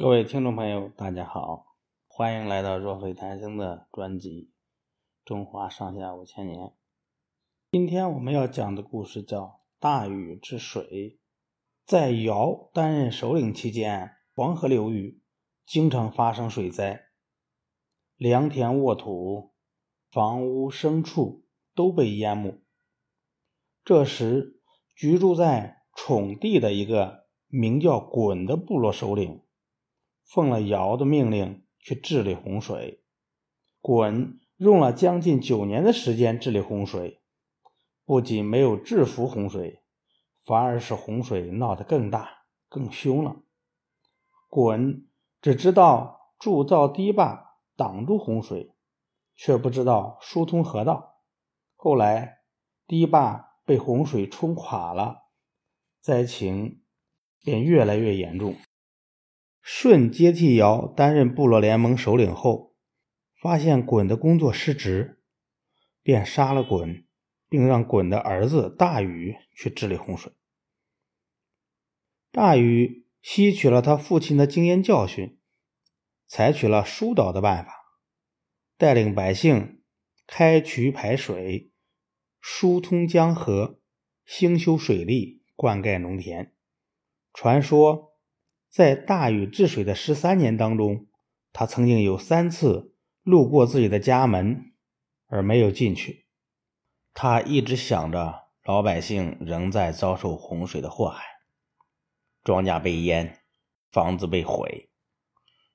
各位听众朋友，大家好，欢迎来到若非谈生的专辑《中华上下五千年》。今天我们要讲的故事叫《大禹治水》。在尧担任首领期间，黄河流域经常发生水灾，良田沃土、房屋牲畜都被淹没。这时，居住在宠地的一个名叫鲧的部落首领。奉了尧的命令去治理洪水，鲧用了将近九年的时间治理洪水，不仅没有制服洪水，反而使洪水闹得更大、更凶了。鲧只知道铸造堤坝挡住洪水，却不知道疏通河道。后来堤坝被洪水冲垮了，灾情便越来越严重。舜接替尧担任部落联盟首领后，发现鲧的工作失职，便杀了鲧，并让鲧的儿子大禹去治理洪水。大禹吸取了他父亲的经验教训，采取了疏导的办法，带领百姓开渠排水，疏通江河，兴修水利，灌溉农田。传说。在大禹治水的十三年当中，他曾经有三次路过自己的家门，而没有进去。他一直想着老百姓仍在遭受洪水的祸害，庄稼被淹，房子被毁，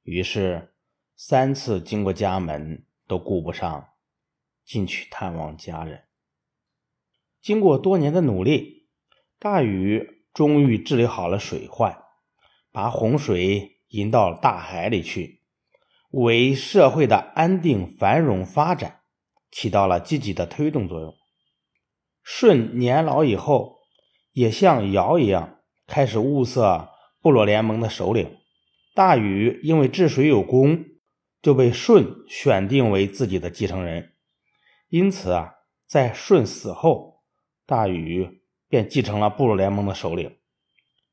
于是三次经过家门都顾不上进去探望家人。经过多年的努力，大禹终于治理好了水患。把洪水引到大海里去，为社会的安定繁荣发展起到了积极的推动作用。舜年老以后，也像尧一样开始物色部落联盟的首领。大禹因为治水有功，就被舜选定为自己的继承人。因此啊，在舜死后，大禹便继承了部落联盟的首领。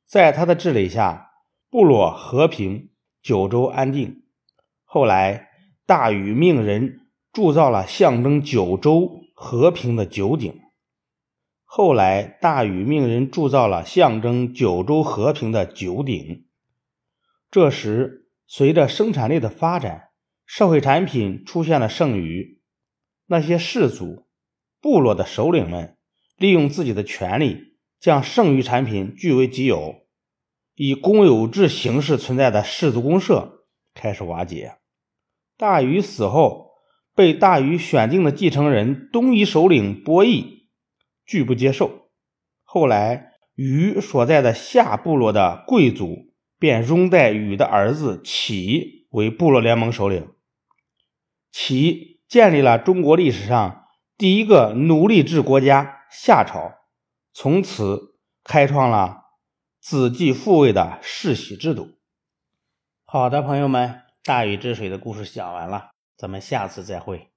在他的治理下。部落和平，九州安定。后来，大禹命人铸造了象征九州和平的九鼎。后来，大禹命人铸造了象征九州和平的九鼎。这时，随着生产力的发展，社会产品出现了剩余，那些氏族、部落的首领们利用自己的权力，将剩余产品据为己有。以公有制形式存在的氏族公社开始瓦解。大禹死后，被大禹选定的继承人东夷首领伯益拒不接受。后来，禹所在的夏部落的贵族便拥戴禹的儿子启为部落联盟首领。启建立了中国历史上第一个奴隶制国家夏朝，从此开创了。子继父位的世袭制度。好的，朋友们，大禹治水的故事讲完了，咱们下次再会。